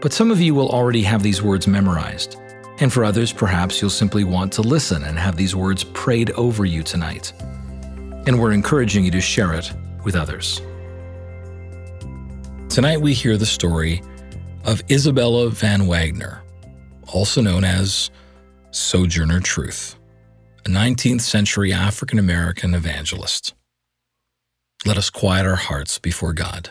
But some of you will already have these words memorized. And for others, perhaps you'll simply want to listen and have these words prayed over you tonight. And we're encouraging you to share it with others. Tonight we hear the story of Isabella van Wagner, also known as Sojourner Truth, a 19th century African American evangelist. Let us quiet our hearts before God.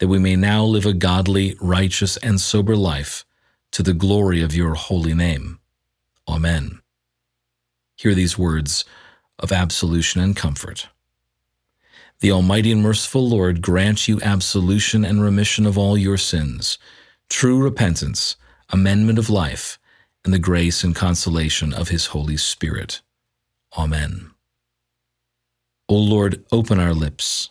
that we may now live a godly, righteous, and sober life to the glory of your holy name. Amen. Hear these words of absolution and comfort. The Almighty and merciful Lord grant you absolution and remission of all your sins, true repentance, amendment of life, and the grace and consolation of His Holy Spirit. Amen. O Lord, open our lips,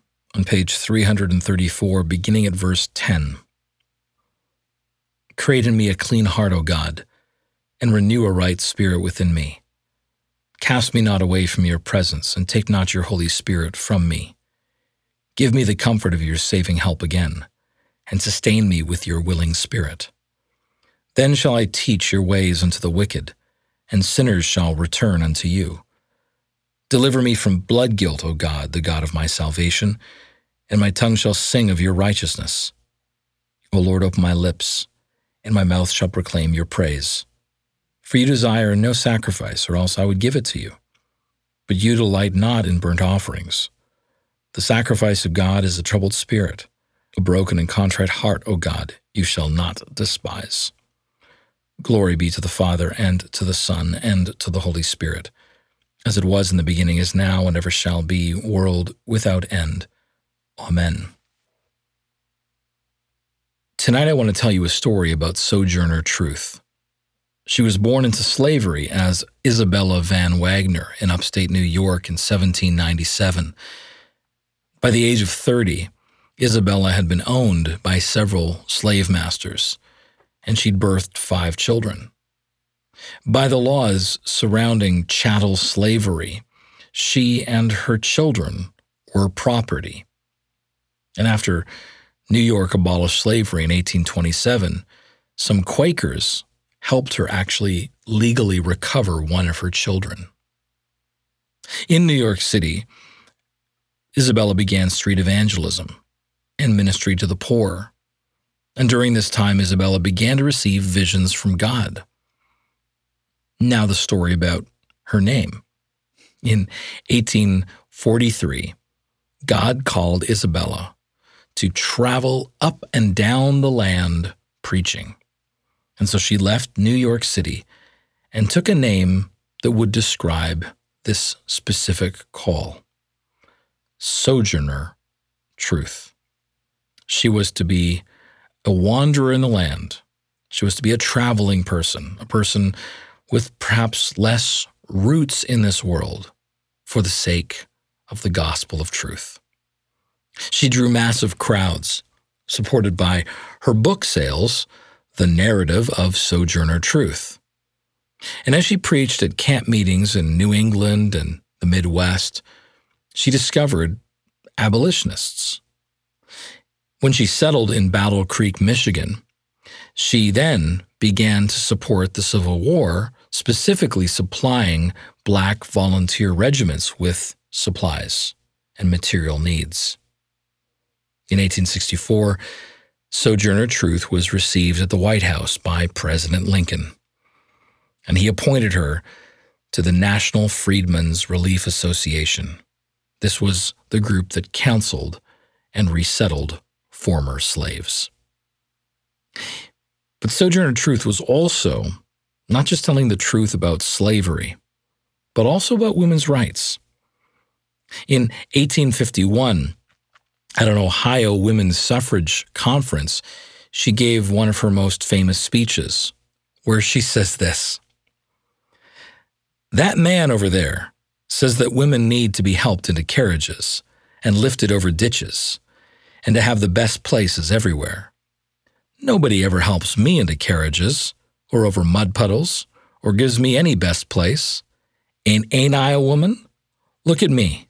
on page 334, beginning at verse 10. Create in me a clean heart, O God, and renew a right spirit within me. Cast me not away from your presence, and take not your Holy Spirit from me. Give me the comfort of your saving help again, and sustain me with your willing spirit. Then shall I teach your ways unto the wicked, and sinners shall return unto you. Deliver me from blood guilt, O God, the God of my salvation, and my tongue shall sing of your righteousness. O Lord, open my lips, and my mouth shall proclaim your praise. For you desire no sacrifice, or else I would give it to you. But you delight not in burnt offerings. The sacrifice of God is a troubled spirit. A broken and contrite heart, O God, you shall not despise. Glory be to the Father, and to the Son, and to the Holy Spirit, as it was in the beginning, is now, and ever shall be, world without end. Amen. Tonight I want to tell you a story about Sojourner Truth. She was born into slavery as Isabella Van Wagner in upstate New York in 1797. By the age of 30, Isabella had been owned by several slave masters and she'd birthed five children. By the laws surrounding chattel slavery, she and her children were property. And after New York abolished slavery in 1827, some Quakers helped her actually legally recover one of her children. In New York City, Isabella began street evangelism and ministry to the poor and during this time, Isabella began to receive visions from God. Now, the story about her name. In 1843, God called Isabella to travel up and down the land preaching. And so she left New York City and took a name that would describe this specific call Sojourner Truth. She was to be a wanderer in the land. She was to be a traveling person, a person with perhaps less roots in this world for the sake of the gospel of truth. She drew massive crowds, supported by her book sales, The Narrative of Sojourner Truth. And as she preached at camp meetings in New England and the Midwest, she discovered abolitionists. When she settled in Battle Creek, Michigan, she then began to support the Civil War, specifically supplying black volunteer regiments with supplies and material needs. In 1864, Sojourner Truth was received at the White House by President Lincoln, and he appointed her to the National Freedmen's Relief Association. This was the group that counseled and resettled former slaves. But Sojourner Truth was also not just telling the truth about slavery, but also about women's rights. In 1851, at an Ohio women's suffrage conference, she gave one of her most famous speeches, where she says this That man over there says that women need to be helped into carriages and lifted over ditches, and to have the best places everywhere. Nobody ever helps me into carriages, or over mud puddles, or gives me any best place. And ain't I a woman? Look at me.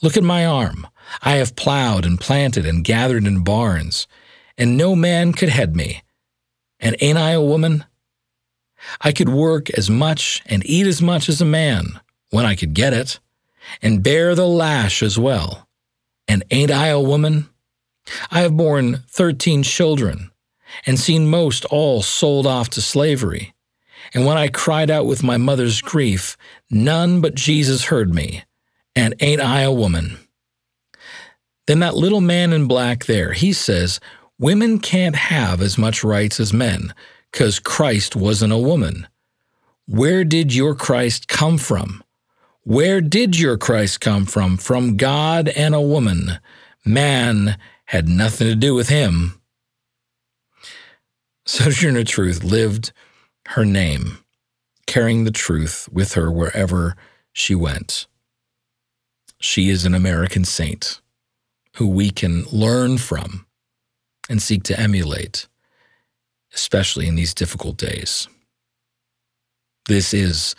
Look at my arm. I have plowed and planted and gathered in barns, and no man could head me. And ain't I a woman? I could work as much and eat as much as a man when I could get it, and bear the lash as well. And ain't I a woman? I have borne thirteen children, and seen most all sold off to slavery. And when I cried out with my mother's grief, none but Jesus heard me. And ain't I a woman? Then that little man in black there, he says, women can't have as much rights as men, because Christ wasn't a woman. Where did your Christ come from? Where did your Christ come from? From God and a woman. Man had nothing to do with him. Sojourner Truth lived her name, carrying the truth with her wherever she went. She is an American saint who we can learn from and seek to emulate, especially in these difficult days. This is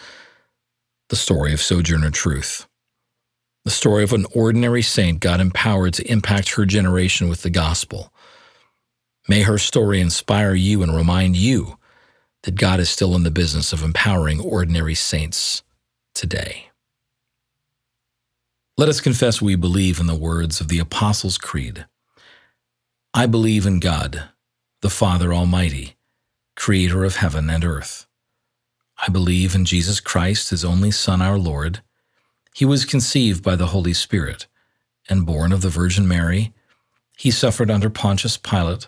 the story of Sojourner Truth, the story of an ordinary saint God empowered to impact her generation with the gospel. May her story inspire you and remind you that God is still in the business of empowering ordinary saints today. Let us confess we believe in the words of the Apostles' Creed. I believe in God, the Father Almighty, creator of heaven and earth. I believe in Jesus Christ, his only Son, our Lord. He was conceived by the Holy Spirit and born of the Virgin Mary. He suffered under Pontius Pilate,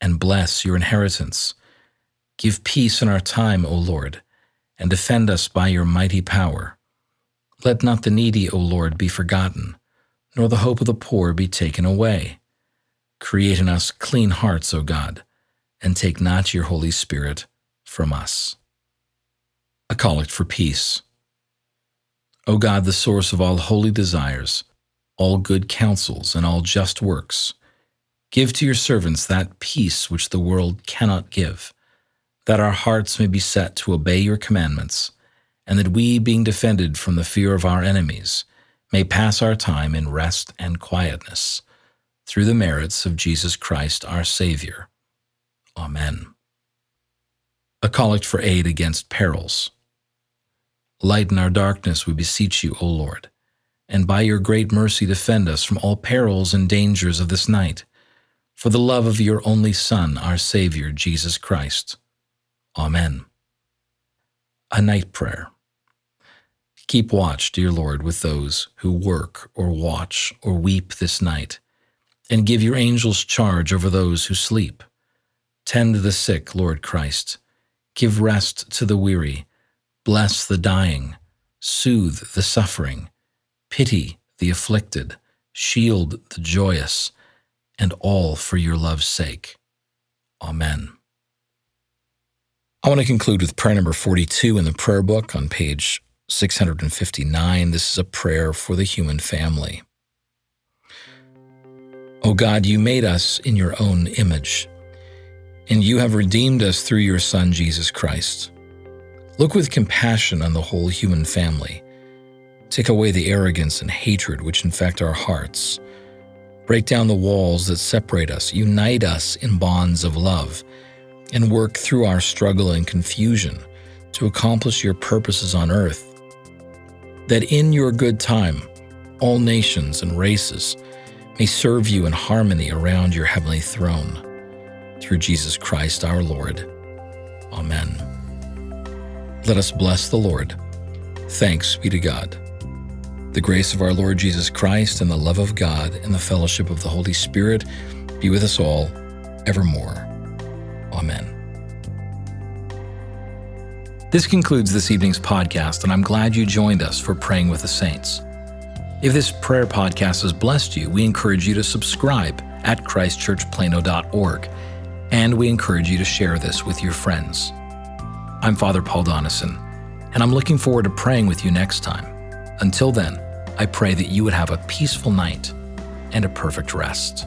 and bless your inheritance. Give peace in our time, O Lord, and defend us by your mighty power. Let not the needy, O Lord, be forgotten, nor the hope of the poor be taken away. Create in us clean hearts, O God, and take not your Holy Spirit from us. A Collect for Peace. O God, the source of all holy desires, all good counsels, and all just works, give to your servants that peace which the world cannot give, that our hearts may be set to obey your commandments, and that we, being defended from the fear of our enemies, may pass our time in rest and quietness, through the merits of Jesus Christ our Savior. Amen. A collect for aid against perils. Lighten our darkness, we beseech you, O Lord, and by your great mercy defend us from all perils and dangers of this night, for the love of your only Son, our Savior, Jesus Christ. Amen. A Night Prayer. Keep watch, dear Lord, with those who work or watch or weep this night, and give your angels charge over those who sleep. Tend the sick, Lord Christ. Give rest to the weary Bless the dying, soothe the suffering, pity the afflicted, shield the joyous, and all for your love's sake. Amen. I want to conclude with prayer number 42 in the prayer book on page 659. This is a prayer for the human family. O God, you made us in your own image, and you have redeemed us through your Son, Jesus Christ. Look with compassion on the whole human family. Take away the arrogance and hatred which infect our hearts. Break down the walls that separate us, unite us in bonds of love, and work through our struggle and confusion to accomplish your purposes on earth. That in your good time, all nations and races may serve you in harmony around your heavenly throne. Through Jesus Christ our Lord. Amen. Let us bless the Lord. Thanks be to God. The grace of our Lord Jesus Christ and the love of God and the fellowship of the Holy Spirit be with us all evermore. Amen. This concludes this evening's podcast, and I'm glad you joined us for Praying with the Saints. If this prayer podcast has blessed you, we encourage you to subscribe at christchurchplano.org, and we encourage you to share this with your friends. I'm Father Paul Donison, and I'm looking forward to praying with you next time. Until then, I pray that you would have a peaceful night and a perfect rest.